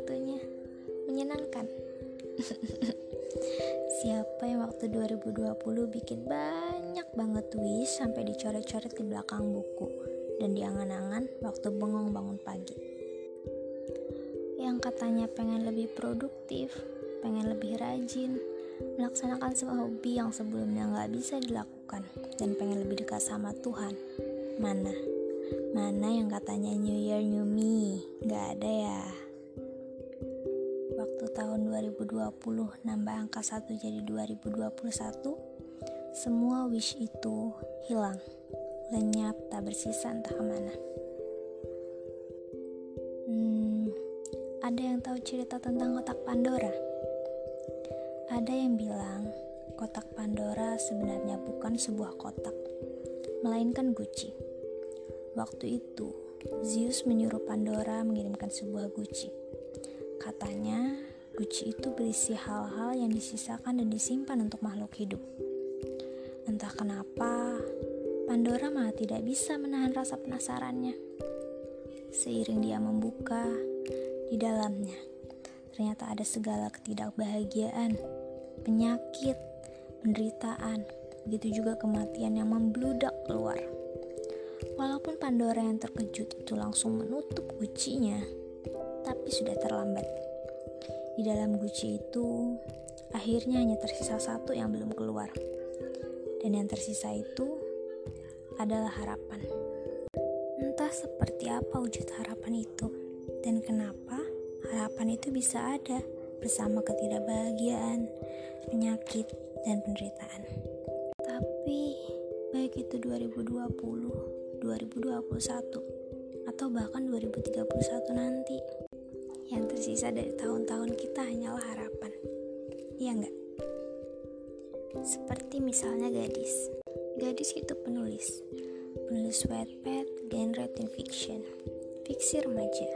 satunya menyenangkan. Siapa yang waktu 2020 bikin banyak banget wish sampai dicoret-coret di belakang buku dan diangan-angan waktu bengong bangun pagi. Yang katanya pengen lebih produktif, pengen lebih rajin, melaksanakan semua hobi yang sebelumnya nggak bisa dilakukan dan pengen lebih dekat sama Tuhan. Mana? Mana yang katanya New Year New Me? Nggak ada ya. Tahun 2020 nambah angka 1 jadi 2021, semua wish itu hilang, lenyap tak bersisa entah ke mana. Hmm, ada yang tahu cerita tentang kotak Pandora? Ada yang bilang kotak Pandora sebenarnya bukan sebuah kotak, melainkan guci. Waktu itu, Zeus menyuruh Pandora mengirimkan sebuah guci. Katanya, guci itu berisi hal-hal yang disisakan dan disimpan untuk makhluk hidup. Entah kenapa, Pandora malah tidak bisa menahan rasa penasarannya. Seiring dia membuka, di dalamnya ternyata ada segala ketidakbahagiaan penyakit, penderitaan, begitu juga kematian yang membludak keluar. Walaupun Pandora yang terkejut itu langsung menutup gucinya, tapi sudah terlambat. Di dalam guci itu, akhirnya hanya tersisa satu yang belum keluar. Dan yang tersisa itu adalah harapan. Entah seperti apa wujud harapan itu dan kenapa harapan itu bisa ada bersama ketidakbahagiaan, penyakit, dan penderitaan. Tapi, baik itu 2020, 2021, atau bahkan 2031 nanti, yang tersisa dari tahun-tahun kita hanyalah harapan. Iya enggak? Seperti misalnya gadis. Gadis itu penulis. Penulis Wattpad, genre teen fiction. Fiksi remaja.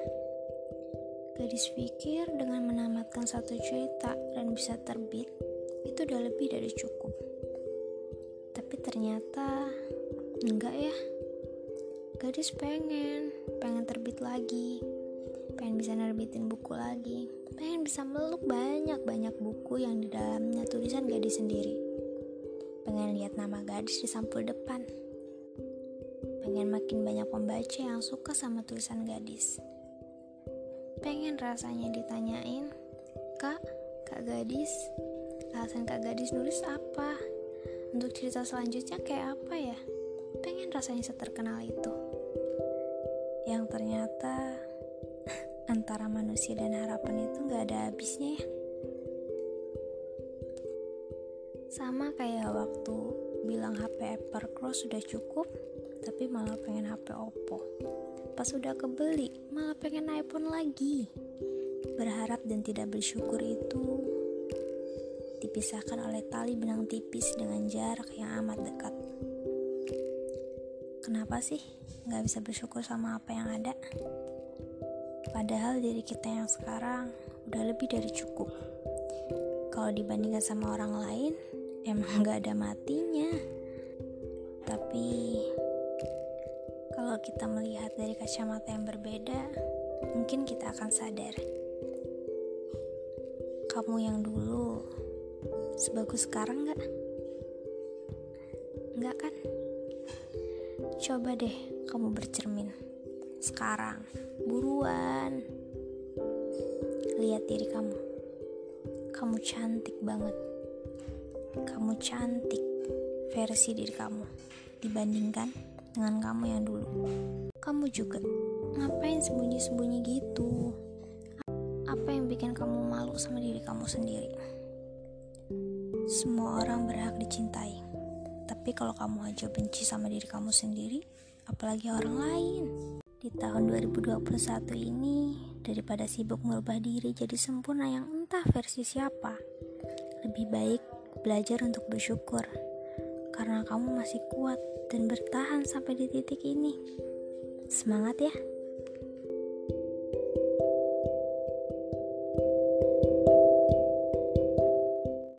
Gadis pikir dengan menamatkan satu cerita dan bisa terbit, itu udah lebih dari cukup. Tapi ternyata enggak ya. Gadis pengen, pengen terbit lagi, pengen bisa nerbitin buku lagi, pengen bisa meluk banyak-banyak buku yang di dalamnya tulisan gadis sendiri. Pengen lihat nama gadis di sampul depan. Pengen makin banyak pembaca yang suka sama tulisan gadis. Pengen rasanya ditanyain, Kak, Kak Gadis, alasan kak gadis nulis apa untuk cerita selanjutnya kayak apa ya pengen rasanya seterkenal itu yang ternyata antara manusia dan harapan itu gak ada habisnya ya sama kayak waktu bilang HP Apple Cross sudah cukup tapi malah pengen HP Oppo pas sudah kebeli malah pengen iPhone lagi berharap dan tidak bersyukur itu dipisahkan oleh tali benang tipis dengan jarak yang amat dekat. Kenapa sih nggak bisa bersyukur sama apa yang ada? Padahal diri kita yang sekarang udah lebih dari cukup. Kalau dibandingkan sama orang lain, emang nggak ada matinya. Tapi kalau kita melihat dari kacamata yang berbeda, mungkin kita akan sadar. Kamu yang dulu sebagus sekarang nggak? Nggak kan? Coba deh kamu bercermin sekarang, buruan. Lihat diri kamu. Kamu cantik banget. Kamu cantik versi diri kamu dibandingkan dengan kamu yang dulu. Kamu juga ngapain sembunyi-sembunyi gitu? Apa yang bikin kamu malu sama diri kamu sendiri? Semua orang berhak dicintai. Tapi kalau kamu aja benci sama diri kamu sendiri, apalagi orang lain. Di tahun 2021 ini, daripada sibuk merubah diri jadi sempurna yang entah versi siapa, lebih baik belajar untuk bersyukur. Karena kamu masih kuat dan bertahan sampai di titik ini. Semangat ya!